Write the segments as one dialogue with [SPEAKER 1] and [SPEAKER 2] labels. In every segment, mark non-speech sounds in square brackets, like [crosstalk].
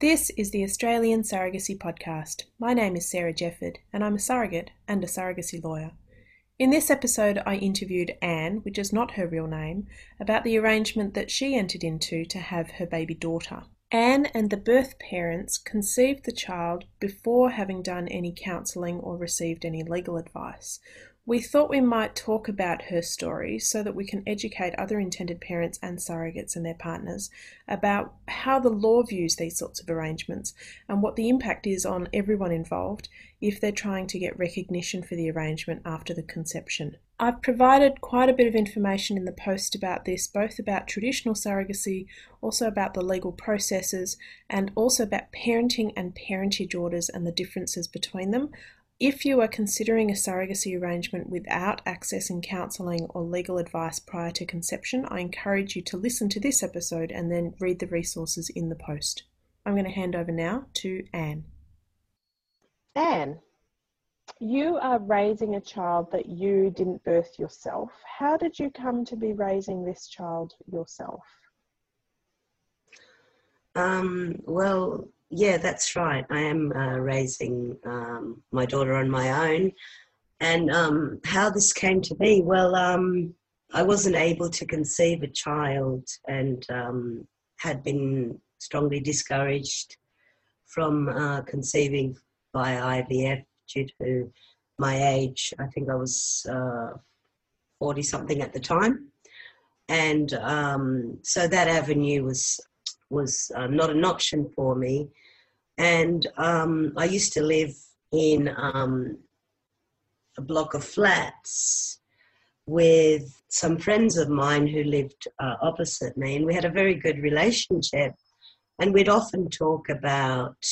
[SPEAKER 1] This is the Australian Surrogacy Podcast. My name is Sarah Jefford, and I'm a surrogate and a surrogacy lawyer. In this episode, I interviewed Anne, which is not her real name, about the arrangement that she entered into to have her baby daughter. Anne and the birth parents conceived the child before having done any counselling or received any legal advice, we thought we might talk about her story so that we can educate other intended parents and surrogates and their partners about how the law views these sorts of arrangements and what the impact is on everyone involved if they're trying to get recognition for the arrangement after the conception. I've provided quite a bit of information in the post about this, both about traditional surrogacy, also about the legal processes, and also about parenting and parentage orders and the differences between them. If you are considering a surrogacy arrangement without accessing counselling or legal advice prior to conception, I encourage you to listen to this episode and then read the resources in the post. I'm going to hand over now to Anne.
[SPEAKER 2] Anne, you are raising a child that you didn't birth yourself. How did you come to be raising this child yourself?
[SPEAKER 3] Um, well, yeah, that's right. I am uh, raising um, my daughter on my own. And um, how this came to be, well, um, I wasn't able to conceive a child and um, had been strongly discouraged from uh, conceiving by IVF due to my age. I think I was 40 uh, something at the time. And um, so that avenue was was uh, not an option for me. And um, I used to live in um, a block of flats with some friends of mine who lived uh, opposite me, and we had a very good relationship. And we'd often talk about,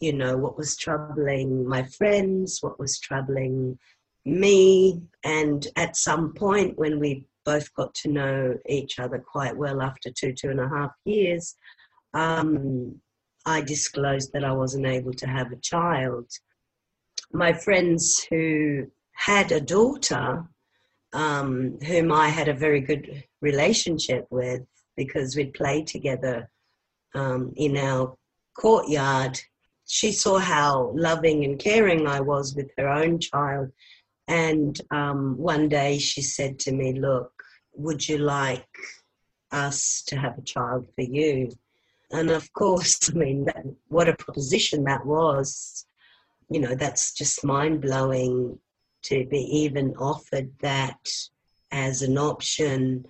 [SPEAKER 3] you know, what was troubling my friends, what was troubling me. And at some point, when we both got to know each other quite well after two, two and a half years, um, I disclosed that I wasn't able to have a child. My friends who had a daughter, um, whom I had a very good relationship with because we'd play together um, in our courtyard, she saw how loving and caring I was with her own child. And um, one day she said to me, Look, would you like us to have a child for you? And of course, [laughs] I mean, that, what a proposition that was. You know, that's just mind blowing to be even offered that as an option.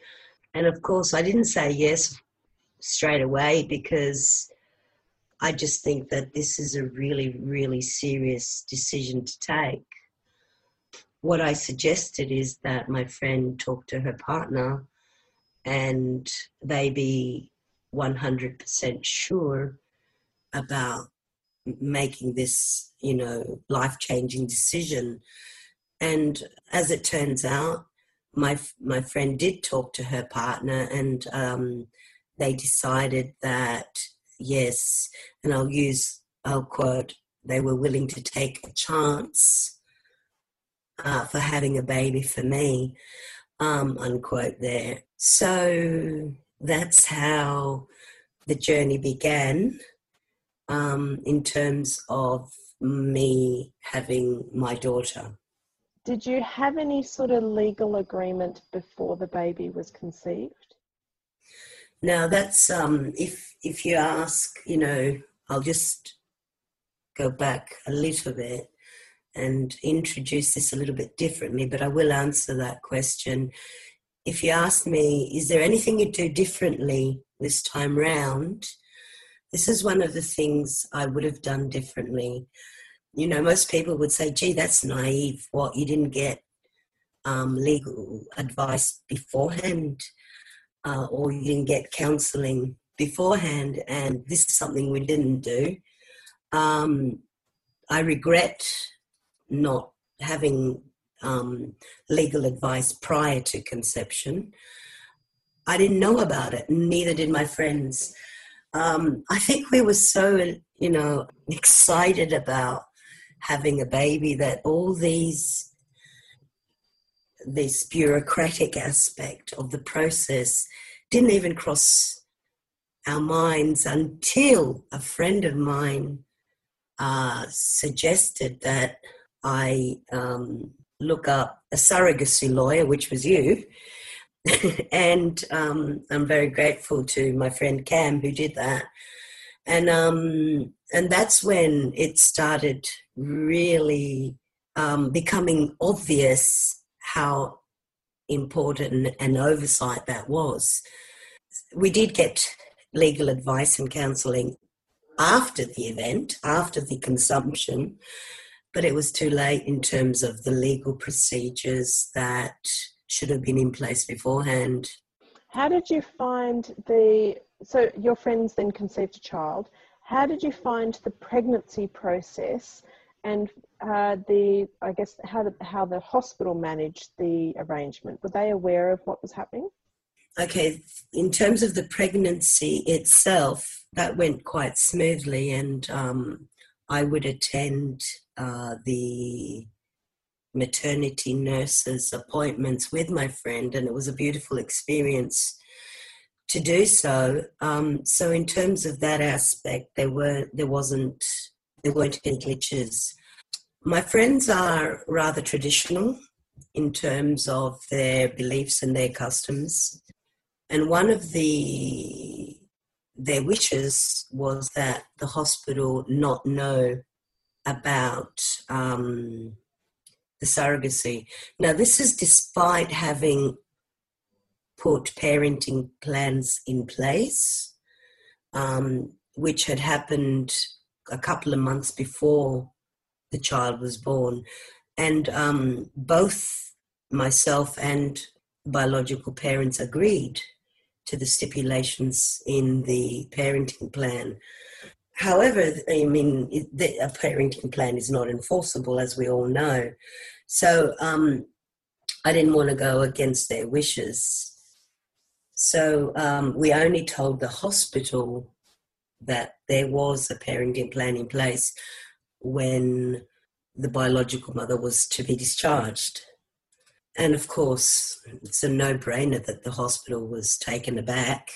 [SPEAKER 3] And of course, I didn't say yes straight away because I just think that this is a really, really serious decision to take. What I suggested is that my friend talk to her partner and they be 100% sure about making this, you know, life changing decision. And as it turns out, my my friend did talk to her partner, and um, they decided that yes, and I'll use I'll quote they were willing to take a chance uh, for having a baby for me, um, unquote. There, so that's how the journey began um, in terms of me having my daughter.
[SPEAKER 2] Did you have any sort of legal agreement before the baby was conceived?
[SPEAKER 3] Now that's um, if if you ask, you know, I'll just go back a little bit and introduce this a little bit differently, but I will answer that question if you ask me, is there anything you'd do differently this time round? This is one of the things I would have done differently. You know, most people would say, gee, that's naive. What, you didn't get um, legal advice beforehand uh, or you didn't get counseling beforehand, and this is something we didn't do. Um, I regret not having um, legal advice prior to conception. I didn't know about it, neither did my friends. Um, I think we were so, you know, excited about having a baby that all these this bureaucratic aspect of the process didn't even cross our minds until a friend of mine uh, suggested that I um, look up a surrogacy lawyer, which was you. [laughs] and um, I'm very grateful to my friend Cam who did that. And um, and that's when it started really um, becoming obvious how important an oversight that was. We did get legal advice and counselling after the event, after the conception, but it was too late in terms of the legal procedures that should have been in place beforehand.
[SPEAKER 2] How did you find the so your friends then conceived a child? How did you find the pregnancy process and uh, the I guess how the, how the hospital managed the arrangement? Were they aware of what was happening?
[SPEAKER 3] Okay, in terms of the pregnancy itself, that went quite smoothly, and um, I would attend uh, the maternity nurses appointments with my friend, and it was a beautiful experience to do so. Um, so, in terms of that aspect, there were there wasn't there weren't any glitches. My friends are rather traditional in terms of their beliefs and their customs. And one of the their wishes was that the hospital not know about um, the surrogacy. Now, this is despite having put parenting plans in place, um, which had happened a couple of months before the child was born. And um, both myself and biological parents agreed to the stipulations in the parenting plan. However, I mean, it, a parenting plan is not enforceable, as we all know. So um, I didn't want to go against their wishes. So um, we only told the hospital that there was a parenting plan in place when the biological mother was to be discharged. And of course, it's a no brainer that the hospital was taken aback.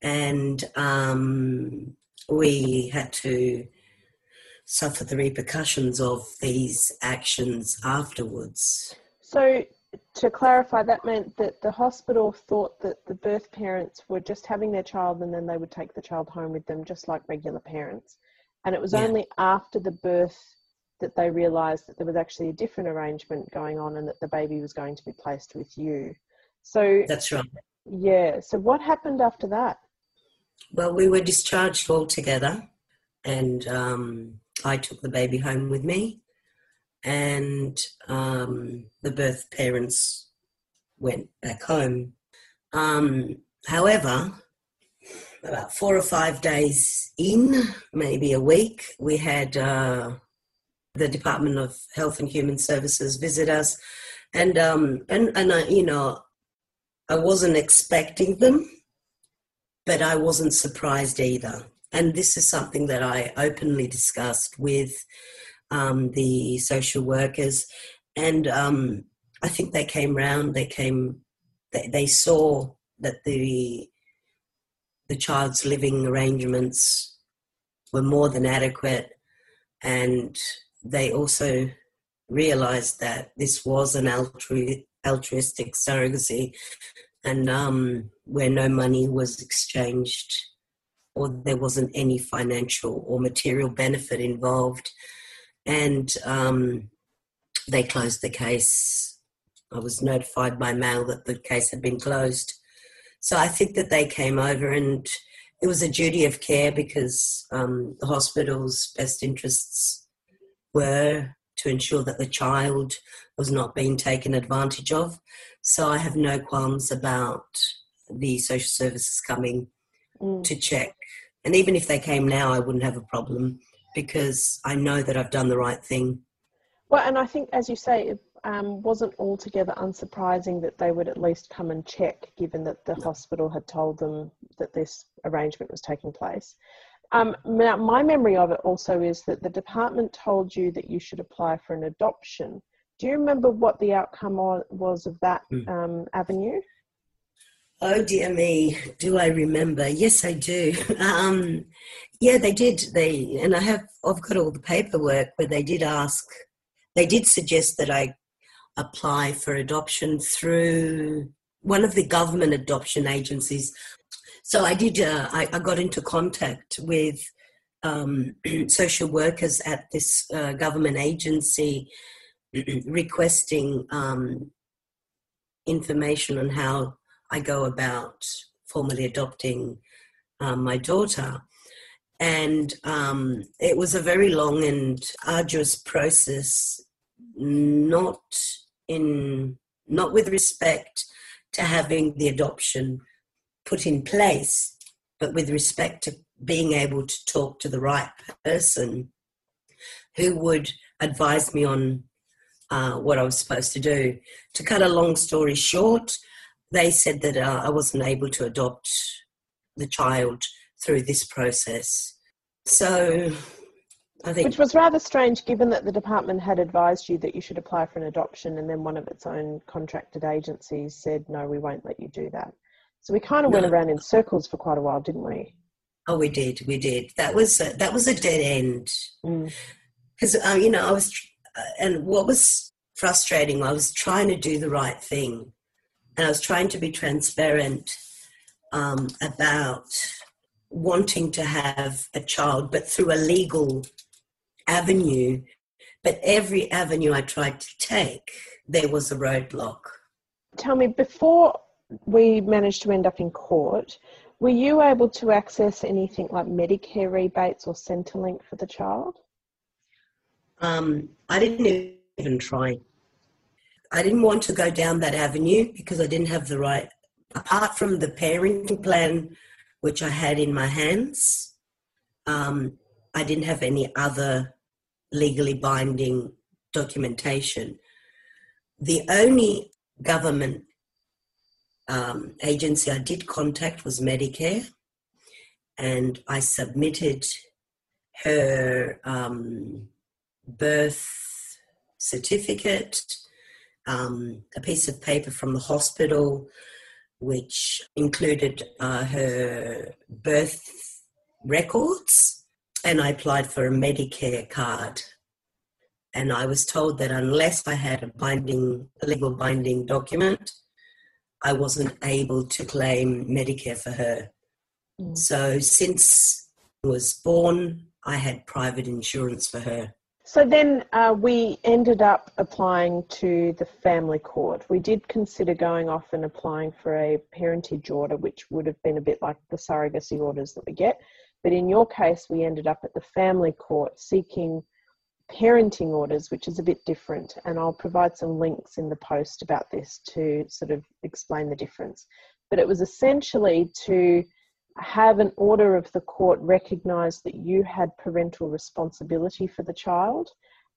[SPEAKER 3] And um, we had to suffer the repercussions of these actions afterwards.
[SPEAKER 2] So, to clarify, that meant that the hospital thought that the birth parents were just having their child and then they would take the child home with them, just like regular parents. And it was yeah. only after the birth that they realised that there was actually a different arrangement going on and that the baby was going to be placed with you. So
[SPEAKER 3] that's right.
[SPEAKER 2] Yeah. So what happened after that?
[SPEAKER 3] Well, we were discharged altogether, and um, I took the baby home with me, and um, the birth parents went back home. Um, however, about four or five days in, maybe a week, we had uh, the Department of Health and Human Services visit us, and um, and and I, you know, I wasn't expecting them, but I wasn't surprised either. And this is something that I openly discussed with um, the social workers, and um, I think they came round. They came, they, they saw that the the child's living arrangements were more than adequate, and they also realized that this was an altru- altruistic surrogacy and um, where no money was exchanged or there wasn't any financial or material benefit involved. And um, they closed the case. I was notified by mail that the case had been closed. So I think that they came over and it was a duty of care because um, the hospital's best interests were to ensure that the child was not being taken advantage of. So I have no qualms about the social services coming mm. to check. And even if they came now, I wouldn't have a problem because I know that I've done the right thing.
[SPEAKER 2] Well, and I think, as you say, it um, wasn't altogether unsurprising that they would at least come and check, given that the hospital had told them that this arrangement was taking place. Um, now, my memory of it also is that the department told you that you should apply for an adoption. Do you remember what the outcome was of that mm. um, avenue?
[SPEAKER 3] Oh dear me, do I remember? Yes, I do. [laughs] Um, yeah, they did. They and I have. I've got all the paperwork, but they did ask. They did suggest that I apply for adoption through one of the government adoption agencies. So I did. Uh, I, I, got into contact with um, [clears throat] social workers at this uh, government agency, [clears throat] requesting um, information on how I go about formally adopting um, my daughter. And um, it was a very long and arduous process, not in not with respect to having the adoption put in place, but with respect to being able to talk to the right person who would advise me on uh, what I was supposed to do. To cut a long story short, they said that uh, I wasn't able to adopt the child through this process. So I think.
[SPEAKER 2] Which was rather strange given that the department had advised you that you should apply for an adoption and then one of its own contracted agencies said, no, we won't let you do that. So we kind of no. went around in circles for quite a while, didn't we?
[SPEAKER 3] Oh, we did, we did. That was a, that was a dead end. Because mm. uh, you know, I was, uh, and what was frustrating, I was trying to do the right thing, and I was trying to be transparent um, about wanting to have a child, but through a legal avenue. But every avenue I tried to take, there was a roadblock.
[SPEAKER 2] Tell me, before we managed to end up in court, were you able to access anything like Medicare rebates or Centrelink for the child?
[SPEAKER 3] Um, I didn't even try. I didn't want to go down that avenue because I didn't have the right, apart from the parenting plan, which I had in my hands, um, I didn't have any other legally binding documentation. The only government um, agency I did contact was Medicare, and I submitted her um, birth certificate um, a piece of paper from the hospital which included uh, her birth records, and I applied for a Medicare card. And I was told that unless I had a binding, a legal binding document, I wasn't able to claim Medicare for her. Mm. So since I was born, I had private insurance for her.
[SPEAKER 2] So then uh, we ended up applying to the family court. We did consider going off and applying for a parentage order, which would have been a bit like the surrogacy orders that we get. But in your case, we ended up at the family court seeking parenting orders, which is a bit different. And I'll provide some links in the post about this to sort of explain the difference. But it was essentially to have an order of the court recognize that you had parental responsibility for the child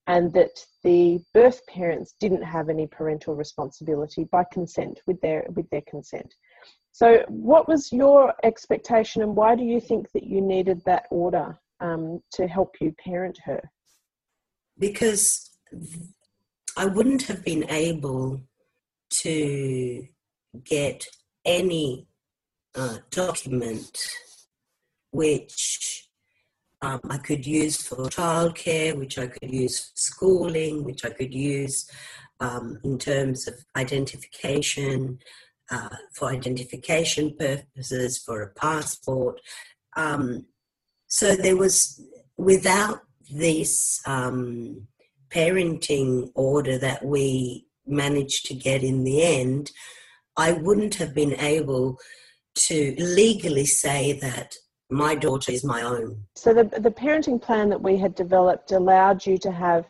[SPEAKER 2] and that the birth parents didn't have any parental responsibility by consent with their with their consent so what was your expectation and why do you think that you needed that order um, to help you parent her
[SPEAKER 3] because i wouldn't have been able to get any uh, document which um, I could use for childcare, which I could use for schooling, which I could use um, in terms of identification, uh, for identification purposes, for a passport. Um, so there was, without this um, parenting order that we managed to get in the end, I wouldn't have been able to legally say that my daughter is my own.
[SPEAKER 2] So the the parenting plan that we had developed allowed you to have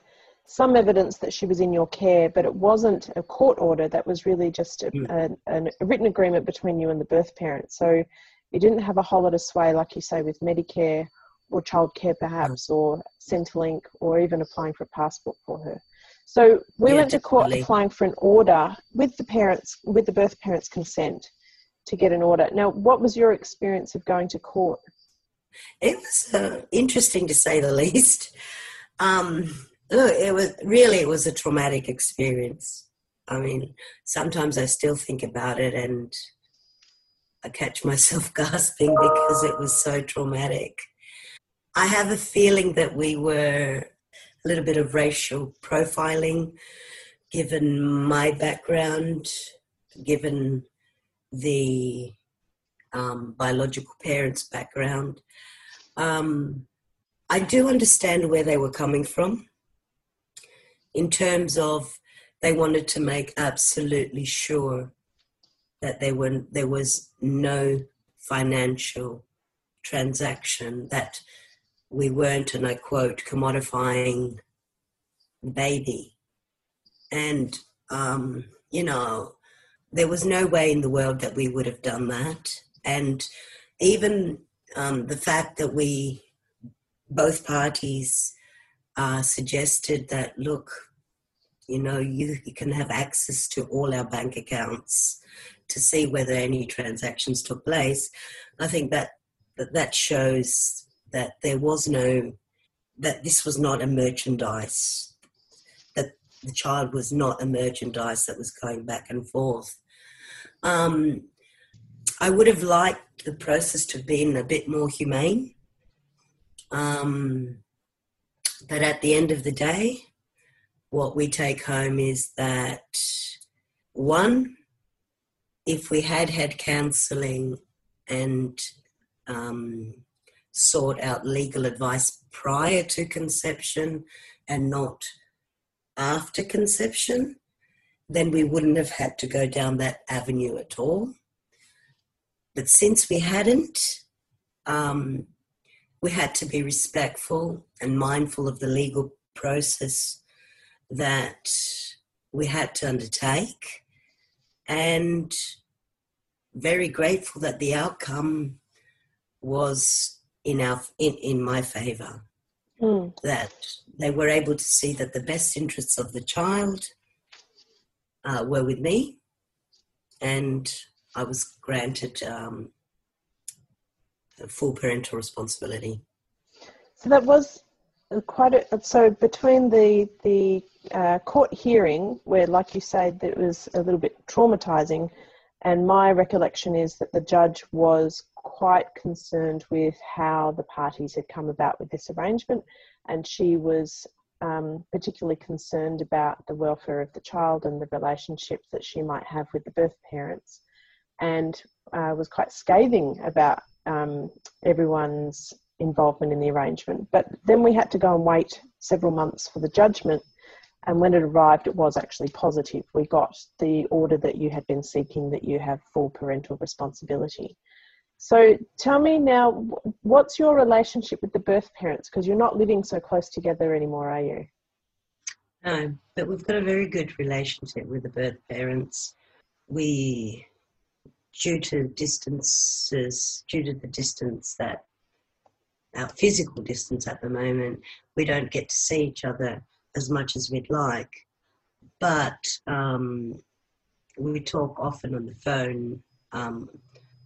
[SPEAKER 2] some evidence that she was in your care, but it wasn't a court order. That was really just a, mm. a, a written agreement between you and the birth parent. So you didn't have a whole lot of sway, like you say, with Medicare or childcare, perhaps, mm. or Centrelink, or even applying for a passport for her. So we yeah, went to court applying for an order with the parents, with the birth parents' consent to get an order. Now, what was your experience of going to court?
[SPEAKER 3] It was uh, interesting to say the [laughs] least. Um, it was really it was a traumatic experience. I mean, sometimes I still think about it, and I catch myself [laughs] gasping because it was so traumatic. I have a feeling that we were a little bit of racial profiling, given my background, given the um, biological parents' background. Um, I do understand where they were coming from in terms of they wanted to make absolutely sure that there were there was no financial transaction that we weren't and I quote commodifying the baby. And um, you know there was no way in the world that we would have done that. And even um, the fact that we both parties uh, suggested that look you know you, you can have access to all our bank accounts to see whether any transactions took place i think that that, that shows that there was no that this was not a merchandise that the child was not a merchandise that was going back and forth. Um, i would have liked the process to have been a bit more humane. Um, but at the end of the day, what we take home is that one, if we had had counselling and um, sought out legal advice prior to conception and not after conception, then we wouldn't have had to go down that avenue at all. But since we hadn't, um, we had to be respectful and mindful of the legal process that we had to undertake and very grateful that the outcome was in our in, in my favor mm. that they were able to see that the best interests of the child uh, were with me and i was granted um, full parental responsibility.
[SPEAKER 2] So that was quite a, so between the the uh, court hearing where like you said that it was a little bit traumatizing and my recollection is that the judge was quite concerned with how the parties had come about with this arrangement and she was um, particularly concerned about the welfare of the child and the relationship that she might have with the birth parents and uh, was quite scathing about um, everyone's involvement in the arrangement. But then we had to go and wait several months for the judgment. And when it arrived, it was actually positive. We got the order that you had been seeking that you have full parental responsibility. So tell me now, what's your relationship with the birth parents? Because you're not living so close together anymore, are you?
[SPEAKER 3] No, but we've got a very good relationship with the birth parents. We due to distances, due to the distance that our physical distance at the moment, we don't get to see each other as much as we'd like. But um, we talk often on the phone. Um,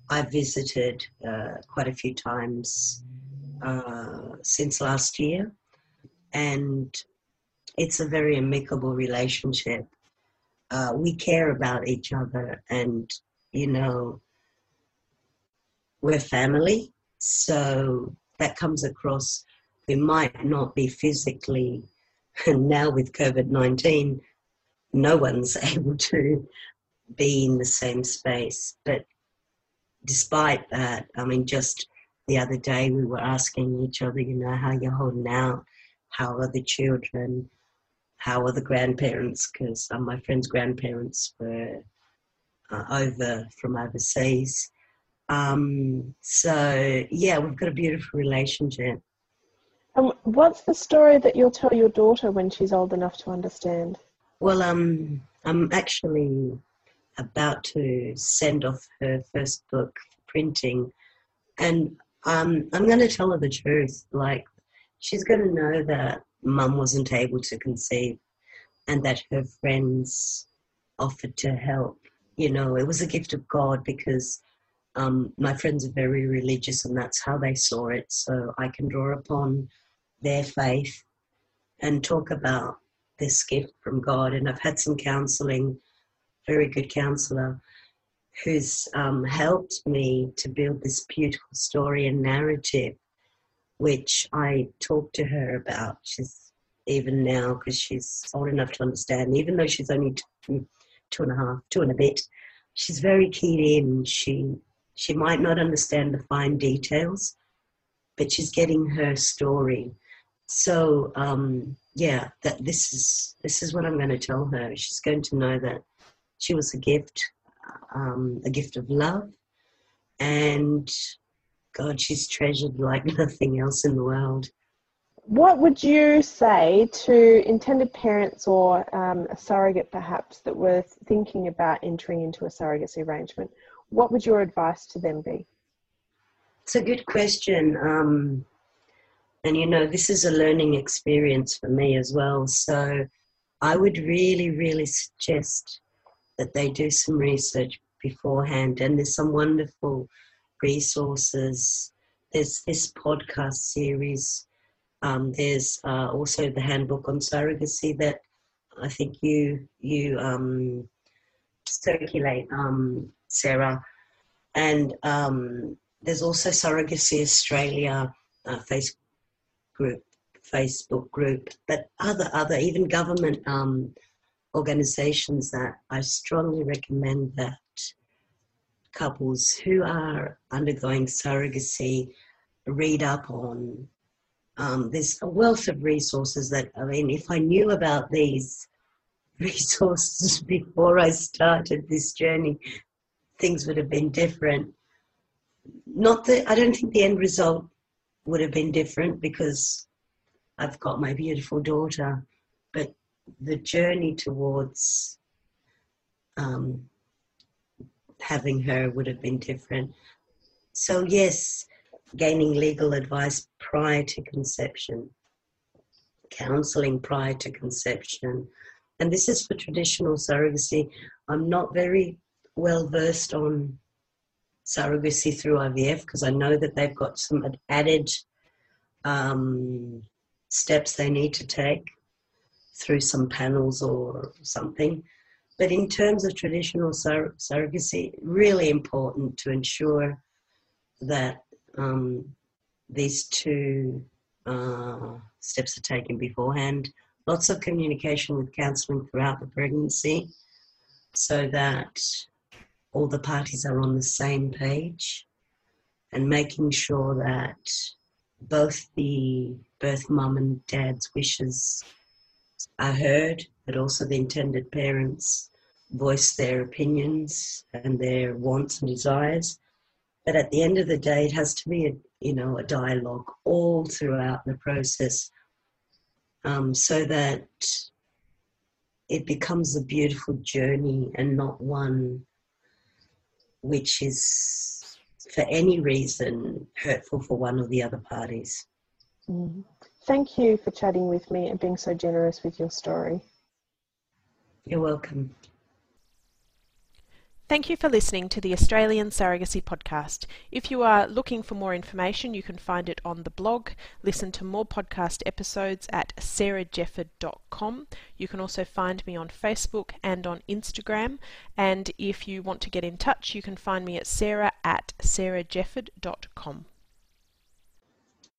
[SPEAKER 3] I visited uh, quite a few times uh, since last year, and it's a very amicable relationship. Uh, we care about each other, and you know, we're family. So that comes across. We might not be physically, and now with COVID 19, no one's [laughs] able to be in the same space. But despite that, I mean, just the other day we were asking each other, you know, how you're holding out, how are the children, how are the grandparents, because um, my friend's grandparents were uh, over from overseas. Um, so yeah, we've got a beautiful relationship.
[SPEAKER 2] Um, what's the story that you'll tell your daughter when she's old enough to understand?
[SPEAKER 3] Well, um, I'm actually about to send off her first book printing, and um, I'm going to tell her the truth. Like, she's going to know that mum wasn't able to conceive, and that her friends offered to help you know, it was a gift of God because um, my friends are very religious and that's how they saw it. So I can draw upon their faith and talk about this gift from God. And I've had some counseling, very good counselor. who's um, helped me to build this beautiful story and narrative, which I talk to her about. She's even now because she's old enough to understand, even though she's only two, two and a half, two and a bit. She's very keen in. She she might not understand the fine details, but she's getting her story. So um, yeah, that this is this is what I'm going to tell her. She's going to know that she was a gift, um, a gift of love, and God, she's treasured like [laughs] nothing else in the world.
[SPEAKER 2] What would you say to intended parents or um, a surrogate perhaps that were thinking about entering into a surrogacy arrangement? What would your advice to them be?
[SPEAKER 3] It's a good question. Um, and you know, this is a learning experience for me as well. So I would really, really suggest that they do some research beforehand. And there's some wonderful resources. There's this podcast series. Um, there's uh, also the handbook on surrogacy that I think you you um, circulate, um, Sarah. And um, there's also Surrogacy Australia uh, Facebook group, Facebook group, but other other even government um, organisations that I strongly recommend that couples who are undergoing surrogacy read up on. Um, there's a wealth of resources that I mean, if I knew about these [laughs] resources before I started this journey, things would have been different. Not that I don't think the end result would have been different because I've got my beautiful daughter, but the journey towards um, having her would have been different. So, yes, gaining legal advice prior to conception, counseling prior to conception. And this is for traditional surrogacy. I'm not very well versed on surrogacy through IVF because I know that they've got some added um, steps they need to take through some panels or something. But in terms of traditional sur- surrogacy, really important to ensure that um, these two uh, steps are taken beforehand. Lots of communication with counselling throughout the pregnancy so that all the parties are on the same page and making sure that both the birth mum and dad's wishes are heard, but also the intended parents voice their opinions and their wants and desires. But at the end of the day, it has to be a you know a dialogue all throughout the process, um, so that it becomes a beautiful journey and not one which is for any reason hurtful for one or the other parties.
[SPEAKER 2] Mm. Thank you for chatting with me and being so generous with your story.
[SPEAKER 3] You're welcome.
[SPEAKER 1] Thank you for listening to the Australian Surrogacy Podcast. If you are looking for more information, you can find it on the blog. Listen to more podcast episodes at sarahjefford.com. You can also find me on Facebook and on Instagram. And if you want to get in touch, you can find me at sarah at sarahjefford.com.